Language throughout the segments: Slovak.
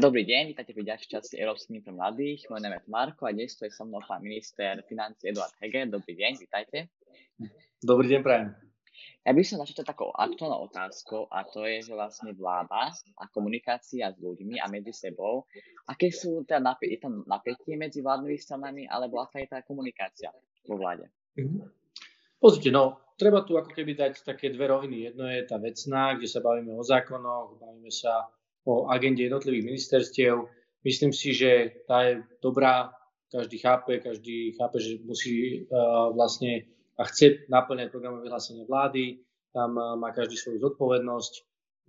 Dobrý deň, vítajte pri ďalšej časti Európskych pre mladých. Moje name je Marko a dnes tu je so mnou pán minister financí Eduard Hege. Dobrý deň, vítajte. Dobrý deň, prajem. Ja by som začal takou aktuálnou otázkou a to je, že vlastne vláda a komunikácia s ľuďmi a medzi sebou, aké sú teda napätie, je tam napätie medzi vládnymi stranami, alebo aká je tá komunikácia vo vláde? Mhm. Pozrite, no, treba tu ako keby dať také dve roviny. Jedno je tá vecná, kde sa bavíme o zákonoch, bavíme sa o agende jednotlivých ministerstiev. Myslím si, že tá je dobrá, každý chápe, každý chápe, že musí uh, vlastne a chce naplňať programové vyhlásenie vlády, tam uh, má každý svoju zodpovednosť.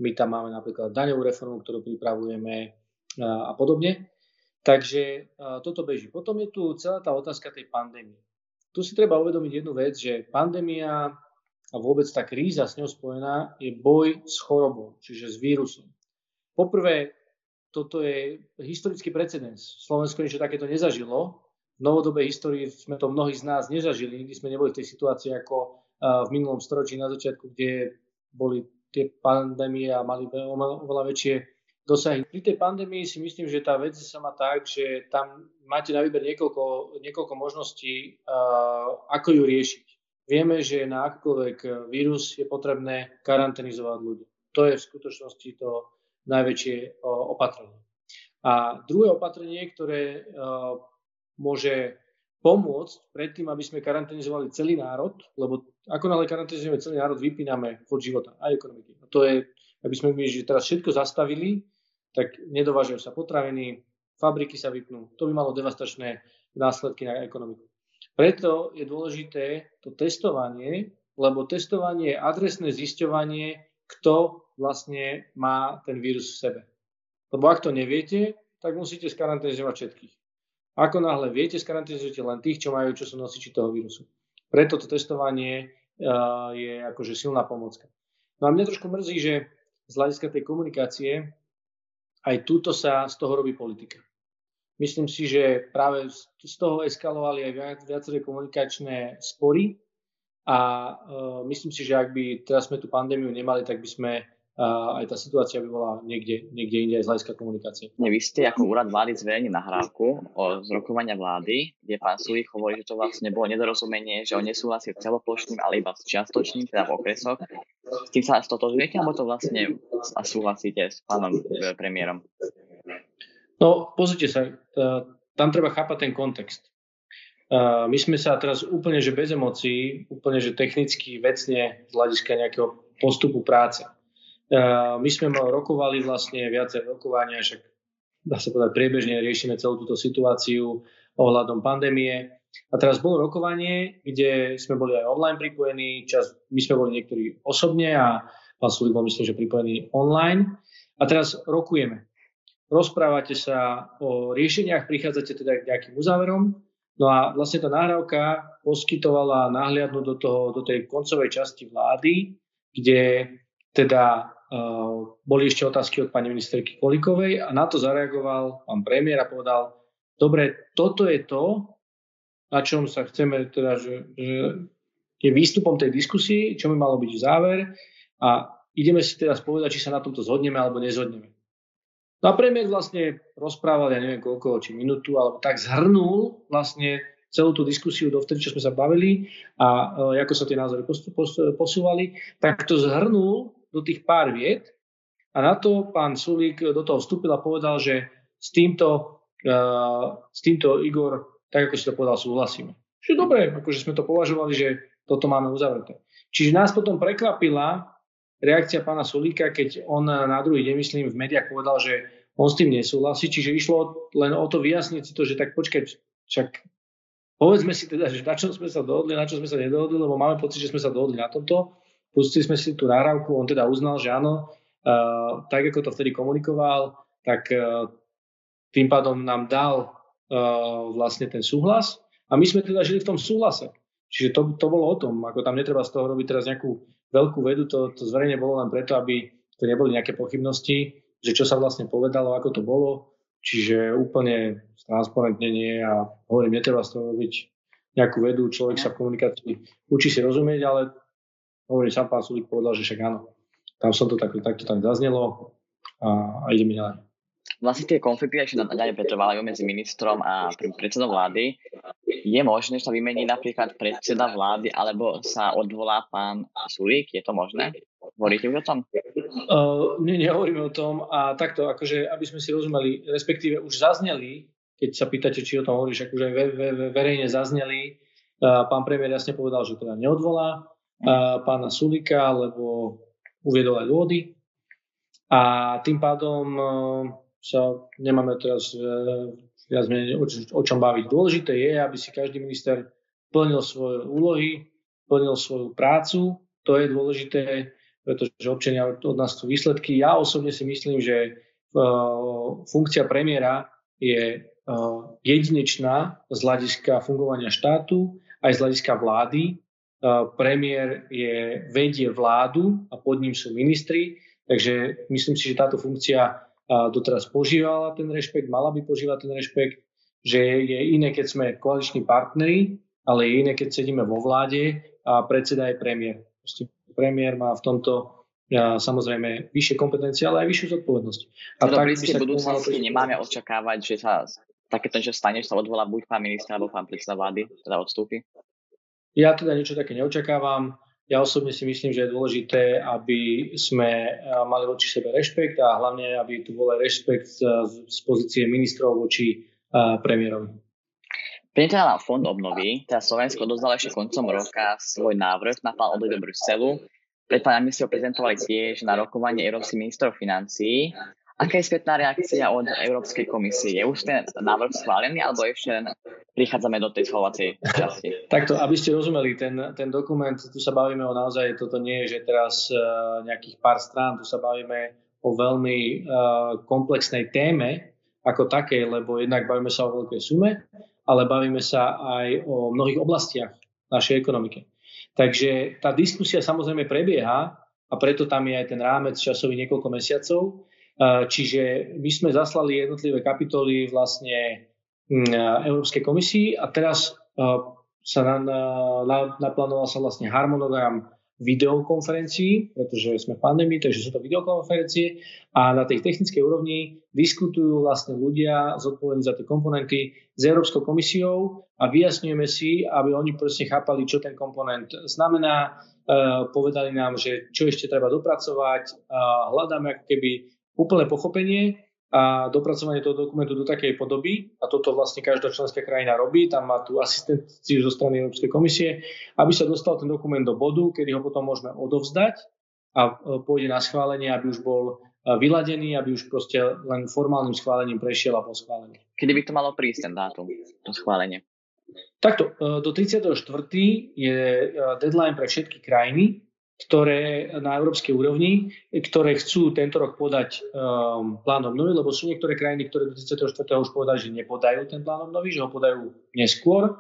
My tam máme napríklad daňovú reformu, ktorú pripravujeme uh, a podobne. Takže toto beží. Potom je tu celá tá otázka tej pandémie. Tu si treba uvedomiť jednu vec, že pandémia a vôbec tá kríza s ňou spojená je boj s chorobou, čiže s vírusom. Poprvé, toto je historický precedens. Slovensko niečo takéto nezažilo. V novodobej histórii sme to mnohí z nás nezažili. Nikdy sme neboli v tej situácii ako v minulom storočí na začiatku, kde boli tie pandémie a mali oveľa väčšie dosahy. Pri tej pandémii si myslím, že tá vec sa má tak, že tam máte na výber niekoľko, niekoľko možností, ako ju riešiť. Vieme, že na akýkoľvek vírus je potrebné karanténizovať ľudí. To je v skutočnosti to, najväčšie opatrenie. A druhé opatrenie, ktoré môže pomôcť predtým, aby sme karanténizovali celý národ, lebo ako náhle karanténizujeme celý národ, vypíname chod života aj ekonomiky. A to je, aby sme my, že teraz všetko zastavili, tak nedovážajú sa potraviny, fabriky sa vypnú. To by malo devastačné následky na ekonomiku. Preto je dôležité to testovanie, lebo testovanie je adresné zisťovanie, kto vlastne má ten vírus v sebe. Lebo ak to neviete, tak musíte skaranténizovať všetkých. Ako náhle viete, skaranténizujete len tých, čo majú, čo sú nosiči toho vírusu. Preto to testovanie uh, je akože silná pomocka. No a mňa trošku mrzí, že z hľadiska tej komunikácie aj túto sa z toho robí politika. Myslím si, že práve z toho eskalovali aj viaceré komunikačné spory a uh, myslím si, že ak by teraz sme tú pandémiu nemali, tak by sme aj tá situácia by bola niekde, niekde inde aj z hľadiska komunikácie. Vy ste ako úrad vlády zverejnili nahrávku o zrokovania vlády, kde pán Sulík hovorí, že to vlastne bolo nedorozumenie, že on nesúhlasí s celoplošným, ale iba s čiastočným, teda v okresoch. S tým sa stotožujete, alebo to vlastne a súhlasíte s pánom e, premiérom? No, pozrite sa, tam treba chápať ten kontext. My sme sa teraz úplne, že bez emócií, úplne, že technicky, vecne, z hľadiska nejakého postupu práce my sme rokovali vlastne viacej rokovania, však dá sa povedať priebežne riešime celú túto situáciu ohľadom pandémie. A teraz bolo rokovanie, kde sme boli aj online pripojení, čas, my sme boli niektorí osobne a pán Sulik bol myslím, že pripojený online. A teraz rokujeme. Rozprávate sa o riešeniach, prichádzate teda k nejakým uzáverom. No a vlastne tá nahrávka poskytovala náhliadnúť do, toho, do tej koncovej časti vlády, kde teda Uh, boli ešte otázky od pani ministerky Kolikovej a na to zareagoval pán premiér a povedal, dobre, toto je to, na čom sa chceme, teda, že, že je výstupom tej diskusie, čo by malo byť záver a ideme si teraz povedať, či sa na tomto zhodneme alebo nezhodneme. No a premiér vlastne rozprával, ja neviem koľko, či minútu, alebo tak zhrnul vlastne celú tú diskusiu dovtedy, čo sme sa bavili a e, ako sa tie názory posúvali, tak to zhrnul do tých pár viet a na to pán Sulík do toho vstúpil a povedal, že s týmto, uh, s týmto Igor, tak ako si to povedal, súhlasíme. Čiže dobre, akože sme to považovali, že toto máme uzavreté. Čiže nás potom prekvapila reakcia pána Sulíka, keď on na druhý deň, myslím, v médiách povedal, že on s tým nesúhlasí, čiže išlo len o to vyjasniť si to, že tak počkať, však povedzme si teda, že na čom sme sa dohodli, na čom sme sa nedohodli, lebo máme pocit, že sme sa dohodli na tomto Pustili sme si tú nahrávku, on teda uznal, že áno, uh, tak ako to vtedy komunikoval, tak uh, tým pádom nám dal uh, vlastne ten súhlas a my sme teda žili v tom súhlase. Čiže to, to bolo o tom, ako tam netreba z toho robiť teraz nejakú veľkú vedu, to, to zverejne bolo len preto, aby to neboli nejaké pochybnosti, že čo sa vlastne povedalo, ako to bolo. Čiže úplne transparentne a hovorím, netreba z toho robiť nejakú vedu, človek sa v komunikácii učí si rozumieť, ale hovorí, sám pán Sulík povedal, že však áno, tam som to tak, takto tam zaznelo a, a ideme ďalej. Vlastne tie konflikty ešte naďalej pretrvávajú medzi ministrom a predsedom vlády. Je možné, že sa vymení napríklad predseda vlády alebo sa odvolá pán Sulík? Je to možné? Hovoríte už o tom? Uh, nie, nehovoríme o tom a takto, akože, aby sme si rozumeli, respektíve už zazneli, keď sa pýtate, či o tom hovoríš, akože ve, ve, ve, verejne zazneli, uh, pán premiér jasne povedal, že teda neodvolá uh, pána Sulika, lebo uviedol aj dôvody a tým pádom uh, sa nemáme teraz viac menej o, o čom baviť. Dôležité je, aby si každý minister plnil svoje úlohy, plnil svoju prácu, to je dôležité, pretože občania od nás sú výsledky. Ja osobne si myslím, že uh, funkcia premiéra je uh, jedinečná z hľadiska fungovania štátu, aj z hľadiska vlády. Uh, premiér je, vedie vládu a pod ním sú ministri, takže myslím si, že táto funkcia doteraz požívala ten rešpekt, mala by požívať ten rešpekt, že je iné, keď sme koaliční partneri, ale je iné, keď sedíme vo vláde a predseda je premiér. Proste premiér má v tomto ja, samozrejme vyššie kompetencie, ale aj vyššiu zodpovednosť. A no, tak by sa budúcnosti nemáme očakávať, že sa takéto niečo stane, že sa odvolá buď pán minister alebo pán predseda vlády, teda odstúpi? Ja teda niečo také neočakávam. Ja osobne si myslím, že je dôležité, aby sme eh, mali voči sebe rešpekt a hlavne, aby tu bol aj rešpekt z pozície ministrov voči eh, premiérovi. Na fond obnovy, teda Slovensko dozdalo ešte koncom roka svoj návrh na plán obnovy do Bruselu. Pred pár si ho prezentovali tiež na rokovanie Európskych ministrov financií Aká je spätná reakcia od Európskej komisie? Je už ten návrh schválený, alebo ešte prichádzame do tej schváľovacej časti? Takto, aby ste rozumeli, ten, ten dokument, tu sa bavíme o naozaj, toto nie je, že teraz uh, nejakých pár strán, tu sa bavíme o veľmi uh, komplexnej téme ako takej, lebo jednak bavíme sa o veľkej sume, ale bavíme sa aj o mnohých oblastiach našej ekonomiky. Takže tá diskusia samozrejme prebieha a preto tam je aj ten rámec časový niekoľko mesiacov Čiže my sme zaslali jednotlivé kapitoly vlastne mm, Európskej komisii a teraz sa na, na, naplánoval sa vlastne harmonogram videokonferencií, pretože sme v pandémii, takže sú to videokonferencie a na tej technickej úrovni diskutujú vlastne ľudia zodpovední za tie komponenty s Európskou komisiou a vyjasňujeme si, aby oni proste chápali, čo ten komponent znamená, povedali nám, že čo ešte treba dopracovať, hľadáme ako keby úplné pochopenie a dopracovanie toho dokumentu do takej podoby, a toto vlastne každá členská krajina robí, tam má tú asistenciu zo strany Európskej komisie, aby sa dostal ten dokument do bodu, kedy ho potom môžeme odovzdať a e, pôjde na schválenie, aby už bol e, vyladený, aby už proste len formálnym schválením prešiel a bol schválený. Kedy by to malo prísť ten dátum, to schválenie? Takto, e, do 34. je deadline pre všetky krajiny, ktoré na európskej úrovni, ktoré chcú tento rok podať um, plán obnovy, lebo sú niektoré krajiny, ktoré do 34. už povedali, že nepodajú ten plán obnovy, že ho podajú neskôr.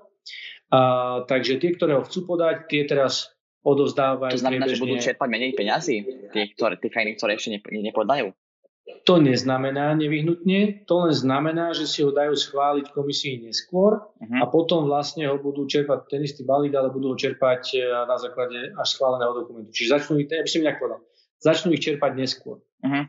A, takže tie, ktoré ho chcú podať, tie teraz odovzdávajú. To znamená, priebežne. že budú čerpať menej peňazí, tie, ktoré, tie krajiny, ktoré ešte nepodajú? To neznamená nevyhnutne, to len znamená, že si ho dajú schváliť komisii neskôr uh-huh. a potom vlastne ho budú čerpať ten istý balík, ale budú ho čerpať e, na základe až schváleného dokumentu. Čiže začnú ich, ja by som povedal, začnú ich čerpať neskôr. Uh-huh.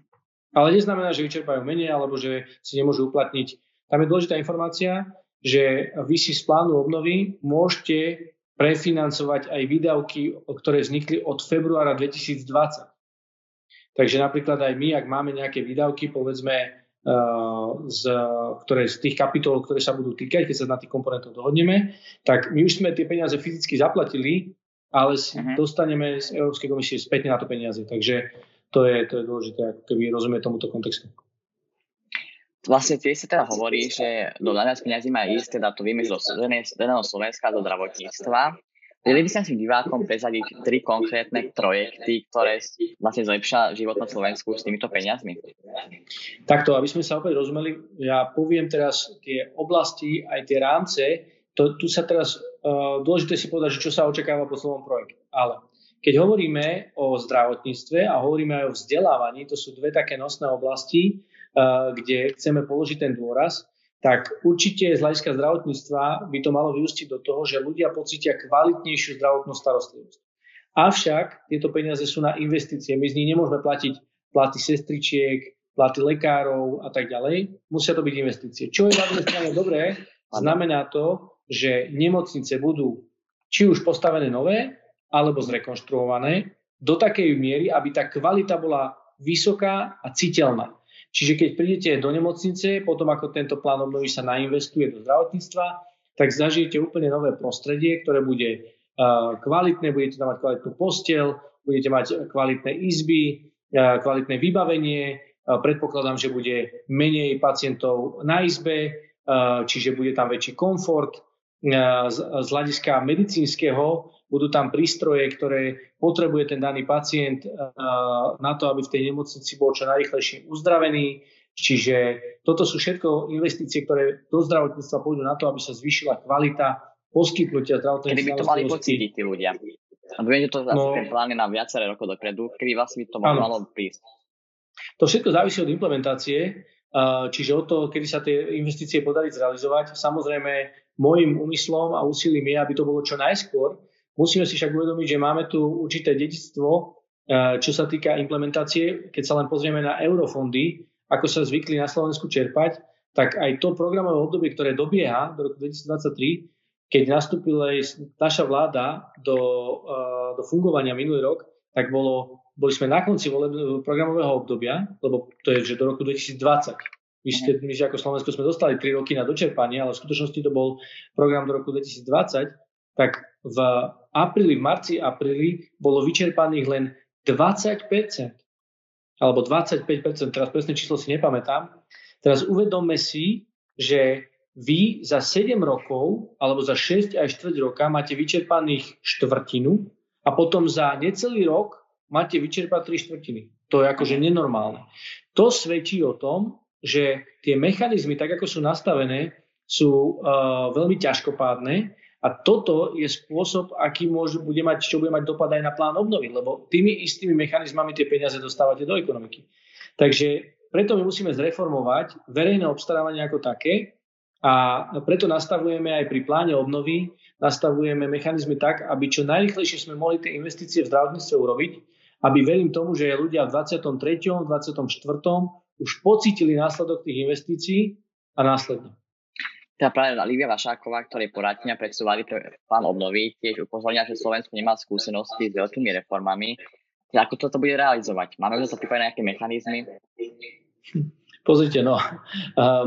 Ale neznamená, že ich čerpajú menej alebo že si nemôžu uplatniť. Tam je dôležitá informácia, že vy si z plánu obnovy môžete prefinancovať aj výdavky, ktoré vznikli od februára 2020. Takže napríklad aj my, ak máme nejaké výdavky, povedzme, eh, z, ktoré, z tých kapitol, ktoré sa budú týkať, keď sa na tých komponentov dohodneme, tak my už sme tie peniaze fyzicky zaplatili, ale uh-huh. dostaneme z Európskej komisie späť na to peniaze. Takže to je, to je dôležité, ako keby rozumie tomuto kontextu. Vlastne tiež sa teda hovorí, že do najviac peniazí má ísť, teda to že do Zeleného Slovenska, do zdravotníctva. Vedeli by sme si divákom prezadiť tri konkrétne projekty, ktoré vlastne zlepšia život na Slovensku s týmito peniazmi? Takto, aby sme sa opäť rozumeli, ja poviem teraz tie oblasti, aj tie rámce, to, tu sa teraz uh, dôležité si povedať, čo sa očakáva po slovom projekte. Ale keď hovoríme o zdravotníctve a hovoríme aj o vzdelávaní, to sú dve také nosné oblasti, uh, kde chceme položiť ten dôraz, tak určite z hľadiska zdravotníctva by to malo vyústiť do toho, že ľudia pocítia kvalitnejšiu zdravotnú starostlivosť. Avšak tieto peniaze sú na investície. My z nich nemôžeme platiť platy sestričiek, platy lekárov a tak ďalej. Musia to byť investície. Čo je na druhej strane dobré, znamená to, že nemocnice budú či už postavené nové, alebo zrekonštruované do takej miery, aby tá kvalita bola vysoká a citeľná. Čiže keď prídete do nemocnice, potom ako tento plán obnovy sa nainvestuje do zdravotníctva, tak zažijete úplne nové prostredie, ktoré bude kvalitné, budete tam mať kvalitnú postel, budete mať kvalitné izby, kvalitné vybavenie, predpokladám, že bude menej pacientov na izbe, čiže bude tam väčší komfort. Z hľadiska medicínskeho budú tam prístroje, ktoré potrebuje ten daný pacient eh, na to, aby v tej nemocnici bol čo najrychlejšie uzdravený. Čiže toto sú všetko investície, ktoré do zdravotníctva pôjdu na to, aby sa zvýšila kvalita poskytnutia zdravotnej Kedy by to mali pocítiť tí ľudia? A viem, že to no, plány na viaceré rokov dopredu, kedy vlastne by to áno. malo prísť. To všetko závisí od implementácie, eh, čiže od toho, kedy sa tie investície podarí zrealizovať. Samozrejme, môjim úmyslom a úsilím je, aby to bolo čo najskôr, Musíme si však uvedomiť, že máme tu určité dedictvo, e, čo sa týka implementácie. Keď sa len pozrieme na eurofondy, ako sa zvykli na Slovensku čerpať, tak aj to programové obdobie, ktoré dobieha do roku 2023, keď nastúpila naša vláda do, e, do fungovania minulý rok, tak bolo, boli sme na konci programového obdobia, lebo to je že do roku 2020. My, ste, my že ako Slovensko sme dostali 3 roky na dočerpanie, ale v skutočnosti to bol program do roku 2020, tak v apríli, marci, apríli bolo vyčerpaných len 20%, alebo 25%, teraz presné číslo si nepamätám. Teraz uvedomme si, že vy za 7 rokov alebo za 6 až 4 roka máte vyčerpaných štvrtinu a potom za necelý rok máte vyčerpať 3 štvrtiny. To je akože nenormálne. To svedčí o tom, že tie mechanizmy, tak ako sú nastavené, sú uh, veľmi ťažkopádne a toto je spôsob, aký môže, bude mať, čo bude mať dopad aj na plán obnovy, lebo tými istými mechanizmami tie peniaze dostávate do ekonomiky. Takže preto my musíme zreformovať verejné obstarávanie ako také a preto nastavujeme aj pri pláne obnovy, nastavujeme mechanizmy tak, aby čo najrychlejšie sme mohli tie investície v zdravotníctve urobiť, aby verím tomu, že ľudia v 23., 24. už pocítili následok tých investícií a následne. Teda práve Lívia Vašáková, ktorej poradňa predsúvali plán obnovy, tiež upozornia, že Slovensko nemá skúsenosti s veľkými reformami. Teda ako toto bude realizovať? Máme už to pripravené nejaké mechanizmy? Pozrite, no,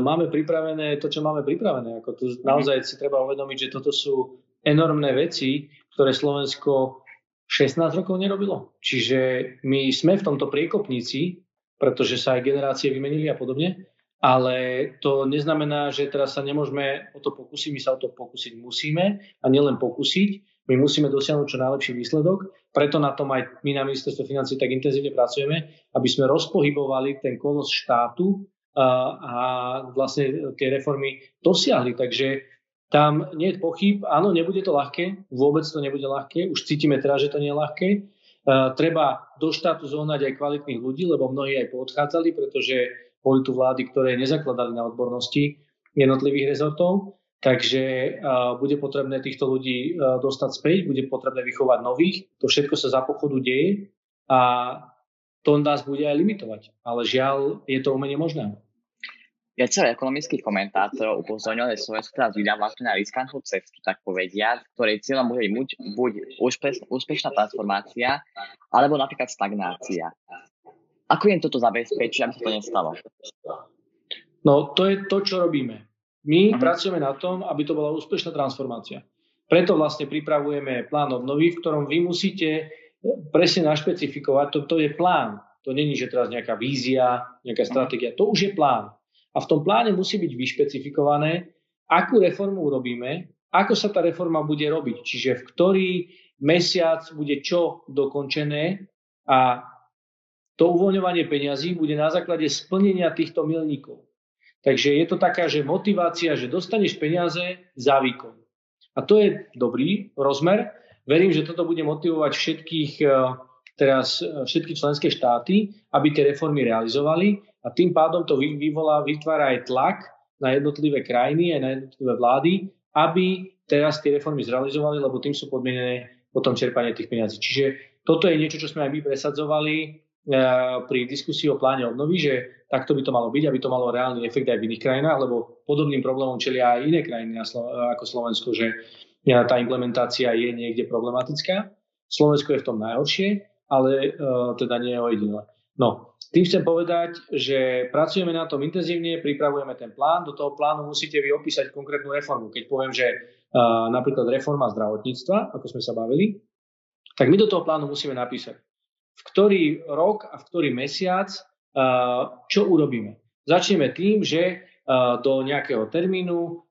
máme pripravené to, čo máme pripravené. Ako tu naozaj si treba uvedomiť, že toto sú enormné veci, ktoré Slovensko 16 rokov nerobilo. Čiže my sme v tomto priekopníci, pretože sa aj generácie vymenili a podobne ale to neznamená, že teraz sa nemôžeme o to pokúsiť, my sa o to pokúsiť musíme a nielen pokúsiť, my musíme dosiahnuť čo najlepší výsledok, preto na tom aj my na ministerstve financí tak intenzívne pracujeme, aby sme rozpohybovali ten kolos štátu a, vlastne tie reformy dosiahli. Takže tam nie je pochyb, áno, nebude to ľahké, vôbec to nebude ľahké, už cítime teraz, že to nie je ľahké. Treba do štátu zohnať aj kvalitných ľudí, lebo mnohí aj poodchádzali, pretože boli tu vlády, ktoré nezakladali na odbornosti jednotlivých rezortov, takže bude potrebné týchto ľudí dostať späť, bude potrebné vychovať nových. To všetko sa za pochodu deje a to nás bude aj limitovať. Ale žiaľ, je to umenie možné. Viacero ekonomických komentátorov upozorňovali, že Slovensko teraz vydá vlastne na riskantnú cestu, tak povedia, ktorej cieľom bude buď, buď úspešná transformácia, alebo napríklad stagnácia. Ako im toto zabezpečí, aby sa to nestalo? No to je to, čo robíme. My uh-huh. pracujeme na tom, aby to bola úspešná transformácia. Preto vlastne pripravujeme plán obnovy, v ktorom vy musíte presne našpecifikovať, to, to je plán. To není, že teraz nejaká vízia, nejaká mhm. stratégia. To už je plán. A v tom pláne musí byť vyšpecifikované, akú reformu urobíme, ako sa tá reforma bude robiť. Čiže v ktorý mesiac bude čo dokončené a to uvoľňovanie peňazí bude na základe splnenia týchto milníkov. Takže je to taká, že motivácia, že dostaneš peniaze za výkon. A to je dobrý rozmer. Verím, že toto bude motivovať všetkých, e, teraz e, všetky členské štáty, aby tie reformy realizovali a tým pádom to vyvolá, vytvára aj tlak na jednotlivé krajiny, aj na jednotlivé vlády, aby teraz tie reformy zrealizovali, lebo tým sú podmienené potom čerpanie tých peniazí. Čiže toto je niečo, čo sme aj my presadzovali pri diskusii o pláne obnovy, že takto by to malo byť, aby to malo reálny efekt aj v iných krajinách, lebo podobným problémom čelia aj iné krajiny ako Slovensko, že tá implementácia je niekde problematická. Slovensko je v tom najhoršie, ale teda nie je ojedinele. No, tým chcem povedať, že pracujeme na tom intenzívne, pripravujeme ten plán. Do toho plánu musíte vy opísať konkrétnu reformu. Keď poviem, že napríklad reforma zdravotníctva, ako sme sa bavili, tak my do toho plánu musíme napísať, v ktorý rok a v ktorý mesiac uh, čo urobíme. Začneme tým, že uh, do nejakého termínu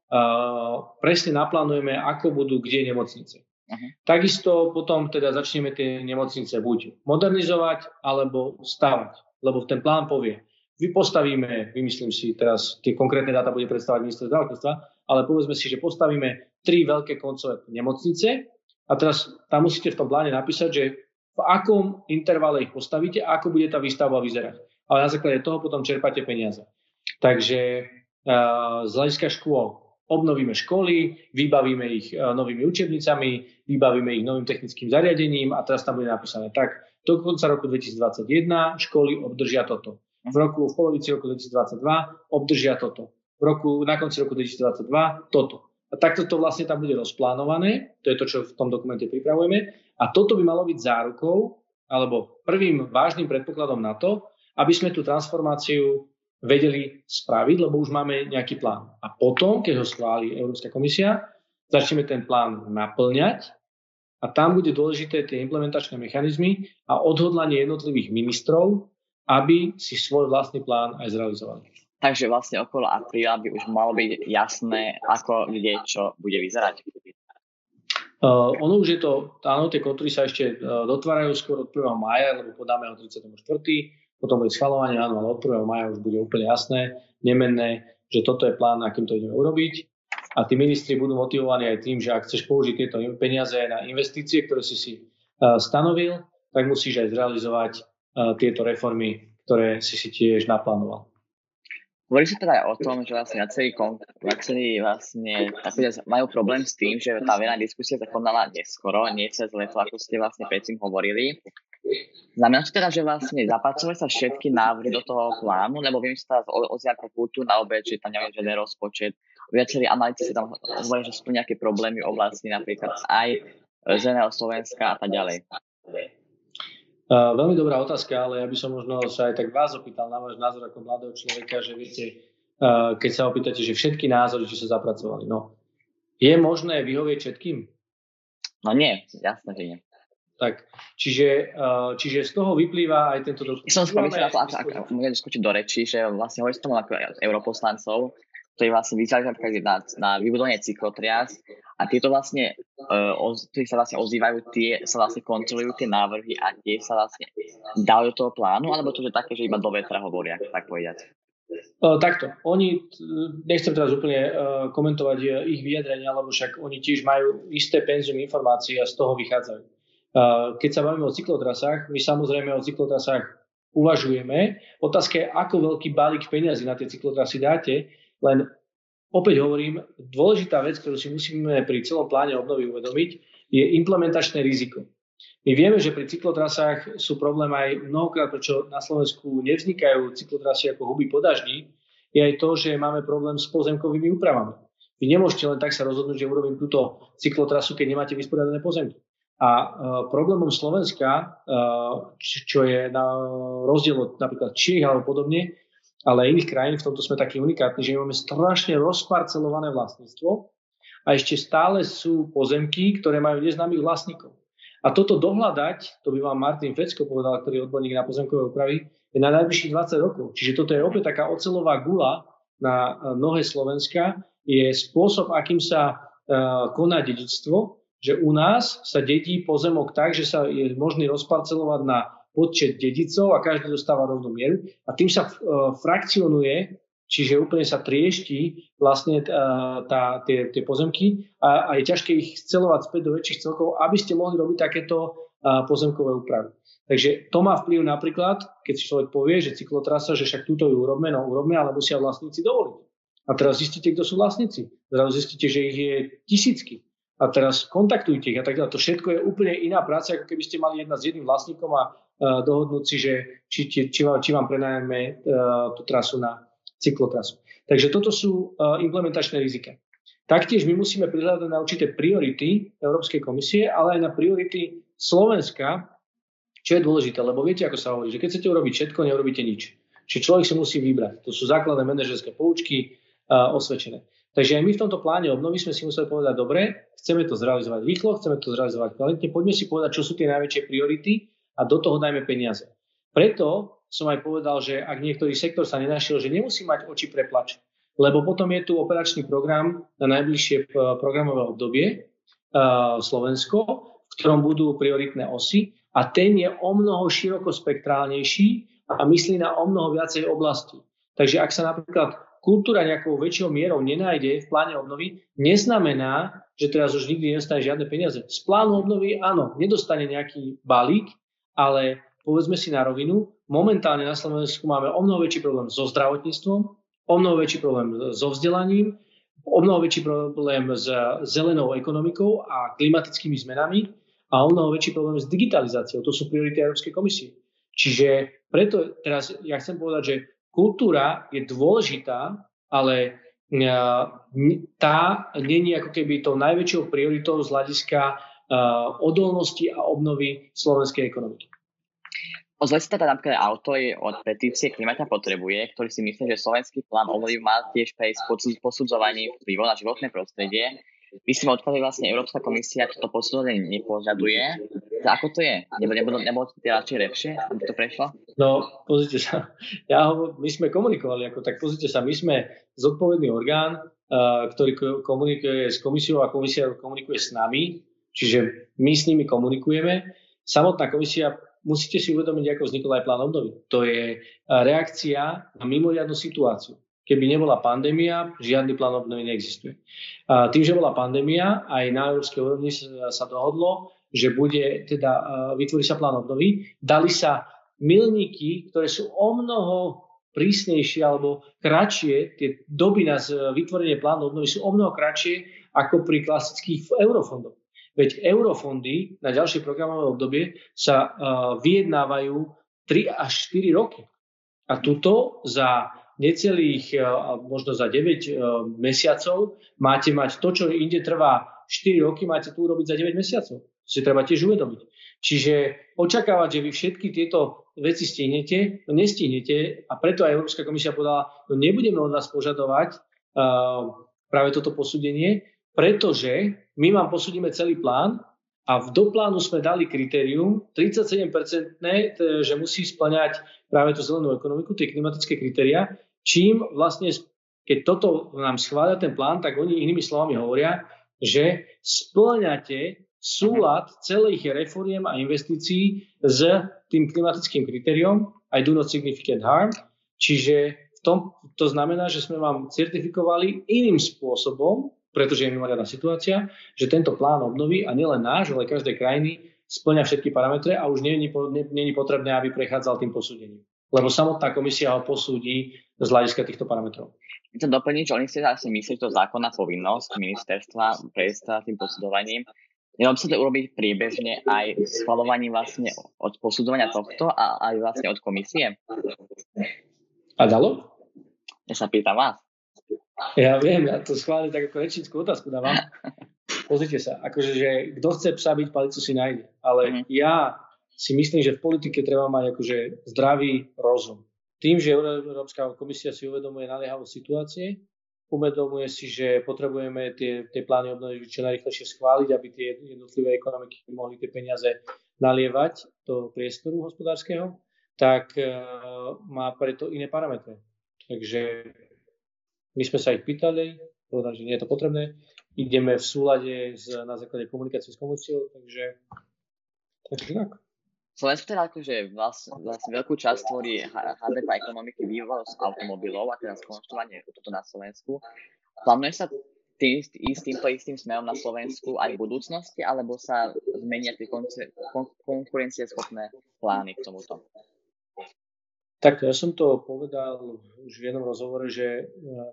presne naplánujeme, ako budú kde nemocnice. Uh-huh. Takisto potom teda začneme tie nemocnice buď modernizovať alebo stavať lebo ten plán povie, vy postavíme, vymyslím si teraz, tie konkrétne dáta bude predstavať minister zdravotníctva, ale povedzme si, že postavíme tri veľké koncové nemocnice a teraz tam musíte v tom pláne napísať, že v akom intervale ich postavíte a ako bude tá výstavba vyzerať. Ale na základe toho potom čerpáte peniaze. Takže z hľadiska škôl obnovíme školy, vybavíme ich novými učebnicami, vybavíme ich novým technickým zariadením a teraz tam bude napísané tak, do konca roku 2021 školy obdržia toto. V roku, v polovici roku 2022 obdržia toto. V roku, na konci roku 2022 toto. A takto to vlastne tam bude rozplánované, to je to, čo v tom dokumente pripravujeme. A toto by malo byť zárukou, alebo prvým vážnym predpokladom na to, aby sme tú transformáciu vedeli spraviť, lebo už máme nejaký plán. A potom, keď ho schváli Európska komisia, začneme ten plán naplňať a tam bude dôležité tie implementačné mechanizmy a odhodlanie jednotlivých ministrov, aby si svoj vlastný plán aj zrealizovali. Takže vlastne okolo apríla by už malo byť jasné, ako kde čo bude vyzerať. Uh, ono už je to, áno, tie kontúry sa ešte uh, dotvárajú skôr od 1. maja, lebo podáme ho 34. Potom bude schvalovanie, áno, ale od 1. maja už bude úplne jasné, nemenné, že toto je plán, akým to ideme urobiť a tí ministri budú motivovaní aj tým, že ak chceš použiť tieto peniaze na investície, ktoré si si stanovil, tak musíš aj zrealizovať tieto reformy, ktoré si si tiež naplánoval. Hovorí sa teda aj o tom, že vlastne viacerí, viacerí vlastne majú problém s tým, že tá verejná diskusia sa konala neskoro, nie cez leto, ako ste vlastne predtým hovorili. Znamená to teda, že vlastne zapracovali sa všetky návrhy do toho plánu, lebo viem, že sa ozia ako kultúr na obed, že tam neviem, že rozpočet, viacerí analytici tam hovoria, že sú nejaké problémy v oblasti napríklad aj Zeleného Slovenska a tak ďalej. Uh, veľmi dobrá otázka, ale ja by som možno sa aj tak vás opýtal na váš názor ako mladého človeka, že viete, uh, keď sa opýtate, že všetky názory, či sa zapracovali, no, je možné vyhovieť všetkým? No nie, jasné, že nie. Tak, čiže, uh, čiže z toho vyplýva aj tento dokument. Som skôr myslel, ak, môžem skočiť do rečí, že vlastne hovorí sa tomu ako europoslancov, ktorí vlastne vyzvali na, na vybudovanie cyklotrias a tieto vlastne, uh, oz, sa vlastne ozývajú, tie sa vlastne kontrolujú tie návrhy a tie sa vlastne dajú do toho plánu, alebo to je také, že iba do vetra hovoria, tak povedať. Uh, takto. Oni, nechcem teraz úplne uh, komentovať ich vyjadrenia, lebo však oni tiež majú isté penzium informácií a z toho vychádzajú. Uh, keď sa bavíme o cyklotrasách, my samozrejme o cyklotrasách uvažujeme. Otázka je, ako veľký balík peniazy na tie cyklotrasy dáte, len opäť hovorím, dôležitá vec, ktorú si musíme pri celom pláne obnovy uvedomiť, je implementačné riziko. My vieme, že pri cyklotrasách sú problém aj mnohokrát, prečo na Slovensku nevznikajú cyklotrasy ako huby po daždi, je aj to, že máme problém s pozemkovými úpravami. Vy nemôžete len tak sa rozhodnúť, že urobím túto cyklotrasu, keď nemáte vysporiadané pozemky. A uh, problémom Slovenska, uh, čo je na rozdiel od napríklad Čiech alebo podobne, ale iných krajín, v tomto sme takí unikátni, že máme strašne rozparcelované vlastníctvo a ešte stále sú pozemky, ktoré majú neznámych vlastníkov. A toto dohľadať, to by vám Martin Fecko povedal, ktorý je odborník na pozemkové úpravy, je na najbližších 20 rokov. Čiže toto je opäť taká ocelová gula na nohe Slovenska, je spôsob, akým sa uh, koná dedičstvo, že u nás sa dedí pozemok tak, že sa je možný rozparcelovať na počet dedicov a každý dostáva rovnú mieru a tým sa uh, frakcionuje, čiže úplne sa triešti vlastne uh, tá, tie, tie pozemky a, a je ťažké ich scelovať späť do väčších celkov, aby ste mohli robiť takéto uh, pozemkové úpravy. Takže to má vplyv napríklad, keď si človek povie, že cyklotrasa, že však túto ju urobme, no urobme, ale musia vlastníci dovoliť. A teraz zistíte, kto sú vlastníci. Zrazu zistíte, že ich je tisícky a teraz kontaktujte ich a tak ďalej. To všetko je úplne iná práca, ako keby ste mali jedna s jedným vlastníkom a dohodnúť si, že či, či, či, vám, vám prenajme tú trasu na cyklotrasu. Takže toto sú implementačné rizika. Taktiež my musíme prihľadať na určité priority Európskej komisie, ale aj na priority Slovenska, čo je dôležité, lebo viete, ako sa hovorí, že keď chcete urobiť všetko, neurobíte nič. Čiže človek si musí vybrať. To sú základné manažerské poučky uh, osvedčené. Takže aj my v tomto pláne obnovy sme si museli povedať, dobre, chceme to zrealizovať rýchlo, chceme to zrealizovať kvalitne, poďme si povedať, čo sú tie najväčšie priority a do toho dajme peniaze. Preto som aj povedal, že ak niektorý sektor sa nenašiel, že nemusí mať oči preplač, lebo potom je tu operačný program na najbližšie eh, programové obdobie uh, Slovensko, v ktorom budú prioritné osy a ten je o mnoho širokospektrálnejší a myslí na o mnoho viacej oblastí. Takže ak sa napríklad kultúra nejakou väčšou mierou nenájde v pláne obnovy, neznamená, že teraz už nikdy nedostane žiadne peniaze. Z plánu obnovy áno, nedostane nejaký balík, ale povedzme si na rovinu, momentálne na Slovensku máme o mnoho väčší problém so zdravotníctvom, o mnoho väčší problém so vzdelaním, o mnoho väčší problém s zelenou ekonomikou a klimatickými zmenami a o mnoho väčší problém s digitalizáciou. To sú priority Európskej komisie. Čiže preto teraz ja chcem povedať, že kultúra je dôležitá, ale tá není ako keby tou najväčšou prioritou z hľadiska odolnosti a obnovy slovenskej ekonomiky. Ozve sa teda napríklad autor od petície Klimata potrebuje, ktorý si myslí, že slovenský plán obnovy má tiež prejsť posudzovaní vplyvu na životné prostredie. Si odkladli vlastne Európska komisia toto posudzovanie nepožaduje. Ako to je? Nebo, nebolo, nebolo to radšej lepšie, aby to prešlo? No, pozrite sa. Ja ho, my sme komunikovali, ako tak pozrite sa, my sme zodpovedný orgán, uh, ktorý komunikuje s komisiou a komisia komunikuje s nami, čiže my s nimi komunikujeme. Samotná komisia musíte si uvedomiť, ako vznikol aj plán obnovy. To je e, reakcia na mimoriadnu situáciu. Keby nebola pandémia, žiadny plán obnovy neexistuje. A tým, že bola pandémia, aj na európskej úrovni sa dohodlo, že bude teda e, vytvorí sa plán obnovy. Dali sa milníky, ktoré sú o mnoho prísnejšie alebo kratšie, tie doby na vytvorenie plánu obnovy sú o mnoho kratšie ako pri klasických eurofondoch. Veď eurofondy na ďalšie programové obdobie sa uh, vyjednávajú 3 až 4 roky. A tuto za necelých, uh, možno za 9 uh, mesiacov máte mať to, čo inde trvá 4 roky, máte tu urobiť za 9 mesiacov. To si treba tiež uvedomiť. Čiže očakávať, že vy všetky tieto veci stihnete, no nestihnete a preto aj Európska komisia povedala, no nebudeme od vás požadovať uh, práve toto posúdenie, pretože my vám posúdime celý plán a v doplánu sme dali kritérium 37-percentné, že musí splňať práve tú zelenú ekonomiku, tie klimatické kritéria, čím vlastne, keď toto nám schvália ten plán, tak oni inými slovami hovoria, že splňate súlad celých reforiem a investícií s tým klimatickým kritériom I do not significant harm, čiže v tom, to znamená, že sme vám certifikovali iným spôsobom pretože je mimoriadná situácia, že tento plán obnovy, a nielen náš, ale každej krajiny, splňa všetky parametre a už nie je potrebné, aby prechádzal tým posúdením. Lebo samotná komisia ho posúdi z hľadiska týchto parametrov. Chcem doplniť, že oni si asi myslí, že to zákonná povinnosť ministerstva prejsť tým posudovaním. By sa to urobiť priebežne aj schvalovaním vlastne od posudzovania tohto a aj vlastne od komisie? A dalo? Ja sa pýtam vás. Ja viem, ja to schválne tak ako rečnickú otázku dávam. Pozrite sa, akože, že kto chce psa byť, palicu si nájde. Ale mm. ja si myslím, že v politike treba mať akože zdravý rozum. Tým, že Európska komisia si uvedomuje naliehavú situácie, uvedomuje si, že potrebujeme tie, tie plány obnovy čo najrychlejšie schváliť, aby tie jednotlivé ekonomiky mohli tie peniaze nalievať do priestoru hospodárskeho, tak uh, má preto iné parametre. Takže my sme sa ich pýtali, povedali, že nie je to potrebné. Ideme v súlade s, na základe komunikácie s komisiou, takže, takže tak. Slovensko teda akože vlastne, vlastne veľkú časť tvorí HDP ekonomiky vývoz automobilov a teda skonštovanie toto na Slovensku. Plánuje sa tým, ísť týmto istým smerom na Slovensku aj v budúcnosti, alebo sa zmenia tie konkurencieschopné plány k tomuto? Tak ja som to povedal už v jednom rozhovore, že e,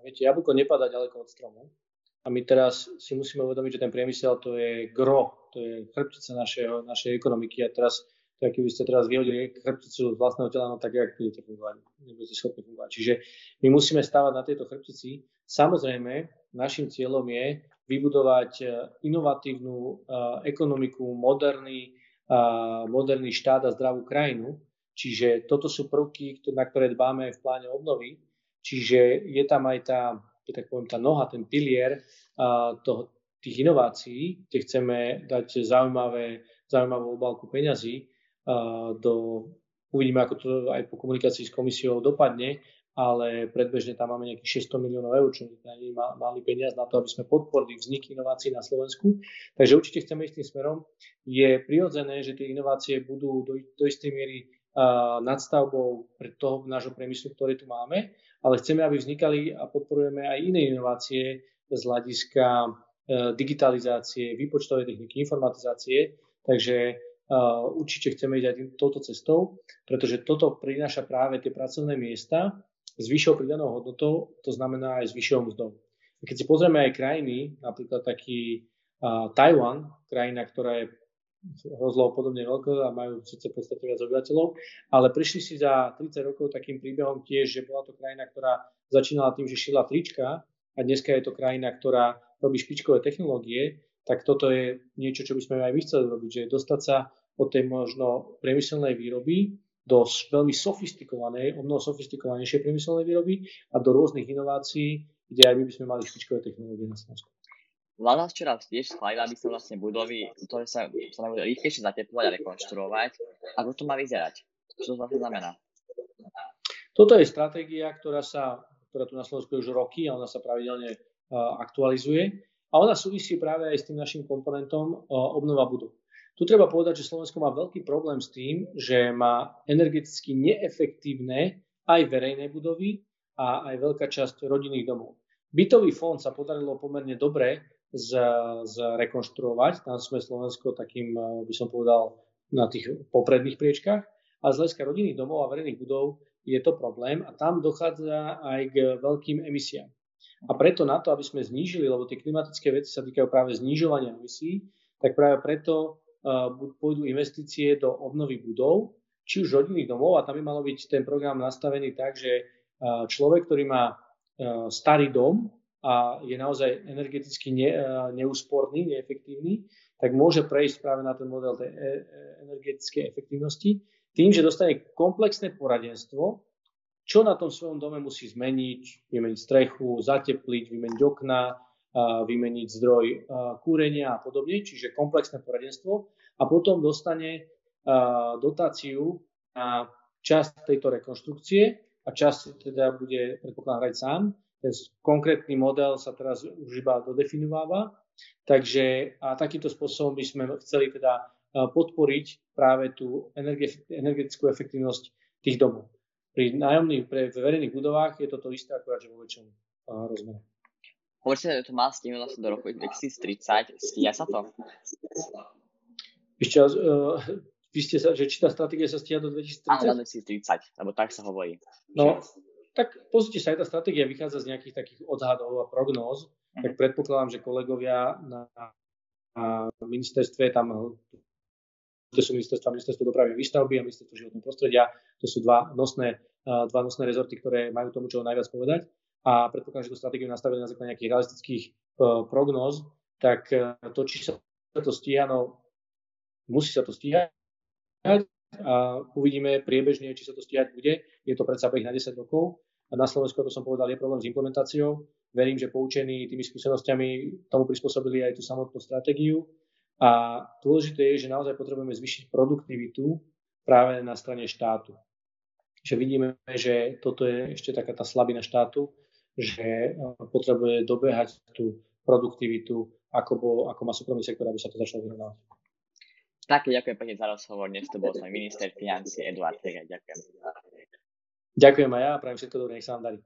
viete, jablko nepadá ďaleko od stromu. A my teraz si musíme uvedomiť, že ten priemysel to je gro, to je chrbtica našeho, našej ekonomiky. A teraz tak keby ste teraz vyhodili chrbticu z vlastného tela, no tak jak budete fungovať? Nebudete schopní fungovať. Čiže my musíme stávať na tejto chrbtici. Samozrejme, našim cieľom je vybudovať e, inovatívnu uh, ekonomiku, moderný, moderný štát a zdravú krajinu. Čiže toto sú prvky, na ktoré dbáme v pláne obnovy. Čiže je tam aj tá, tak poviem, tá noha, ten pilier toho, tých inovácií, kde chceme dať zaujímavé, zaujímavú obálku peňazí, do, uvidíme, ako to aj po komunikácii s komisiou dopadne, ale predbežne tam máme nejakých 600 miliónov eur, čo je malý peniaz na to, aby sme podporili vznik inovácií na Slovensku. Takže určite chceme ísť tým smerom. Je prirodzené, že tie inovácie budú do, do istej miery nadstavbou pre toho nášho priemyslu, ktorý tu máme, ale chceme, aby vznikali a podporujeme aj iné inovácie z hľadiska uh, digitalizácie, výpočtovej techniky, informatizácie. Takže určite chceme ísť aj touto cestou, pretože toto prináša práve tie pracovné miesta s vyššou pridanou hodnotou, to znamená aj s vyššou mzdou. Keď si pozrieme aj krajiny, napríklad taký Tajwan, krajina, ktorá je hrozlo podobne veľká a majú síce podstate viac obyvateľov, ale prišli si za 30 rokov takým príbehom tiež, že bola to krajina, ktorá začínala tým, že šila trička a dneska je to krajina, ktorá robí špičkové technológie, tak toto je niečo, čo by sme aj my chceli robiť, že dostať sa od tej možno priemyselnej výroby do veľmi sofistikovanej, o mnoho sofistikovanejšej priemyselnej výroby a do rôznych inovácií, kde aj my by sme mali špičkové technológie na Slovensku. Vláda včera tiež schválila, aby sa vlastne budovy, ktoré sa, sa majú rýchlejšie zateplovať a rekonštruovať. Ako to má vyzerať? Čo to vlastne znamená? Toto je stratégia, ktorá, sa, ktorá tu na Slovensku už roky a ona sa pravidelne uh, aktualizuje. A ona súvisí práve aj s tým našim komponentom uh, obnova budov. Tu treba povedať, že Slovensko má veľký problém s tým, že má energeticky neefektívne aj verejné budovy a aj veľká časť rodinných domov. Bytový fond sa podarilo pomerne dobre zrekonštruovať. Tam sme Slovensko takým, eh, by som povedal, na tých popredných priečkách. A z hľadiska rodinných domov a verejných budov je to problém a tam dochádza aj k veľkým emisiám. A preto na to, aby sme znížili, lebo tie klimatické veci sa týkajú práve znižovania emisí, tak práve preto pôjdu investície do obnovy budov, či už rodinných domov, a tam by malo byť ten program nastavený tak, že človek, ktorý má starý dom a je naozaj energeticky ne, neúsporný, neefektívny, tak môže prejsť práve na ten model tej e, e, energetickej efektívnosti tým, že dostane komplexné poradenstvo, čo na tom svojom dome musí zmeniť, vymeniť strechu, zatepliť, vymeniť okna, vymeniť zdroj kúrenia a podobne, čiže komplexné poradenstvo a potom dostane dotáciu na časť tejto rekonštrukcie a časť teda bude predpokladám sám. Ten konkrétny model sa teraz už iba dodefinováva. Takže a takýmto spôsobom by sme chceli teda podporiť práve tú energetickú efektivnosť tých domov. Pri nájomných, pre verejných budovách je toto isté akurát, že vo väčšom rozmere. Hovoríte, že to má stihnúť vlastne do roku 2030. Stíha sa to? Ešte raz, uh, vy ste sa, že či tá stratégia sa stíha do 2030? Áno, 2030, lebo tak sa hovorí. No, tak pozrite sa, aj tá stratégia vychádza z nejakých takých odhadov a prognóz, tak predpokladám, že kolegovia na, na ministerstve tam to sú ministerstva, ministerstvo dopravy výstavby a ministerstvo životného prostredia. To sú dva nosné, dva nosné rezorty, ktoré majú tomu čo najviac povedať. A predpokladám, že tú stratégiu nastavili na základe nejakých realistických uh, prognóz, tak uh, to, či sa to stíha, no musí sa to stíhať a uvidíme priebežne, či sa to stíhať bude. Je to predsa beh na 10 rokov. A na Slovensku, ako som povedal, je problém s implementáciou. Verím, že poučení tými skúsenosťami tomu prispôsobili aj tú samotnú stratégiu. A dôležité je, že naozaj potrebujeme zvyšiť produktivitu práve na strane štátu. Že vidíme, že toto je ešte taká tá slabina štátu, že eh, potrebuje dobehať tú produktivitu, ako, bol, ako má súkromný sektor, aby sa to začalo vyrovnávať. Tak, ďakujem pekne za rozhovor. Dnes to bol svoj minister financie Eduard Tegaj. Ďakujem. Ďakujem aj ja a prajem všetko dobré, nech sa vám darí.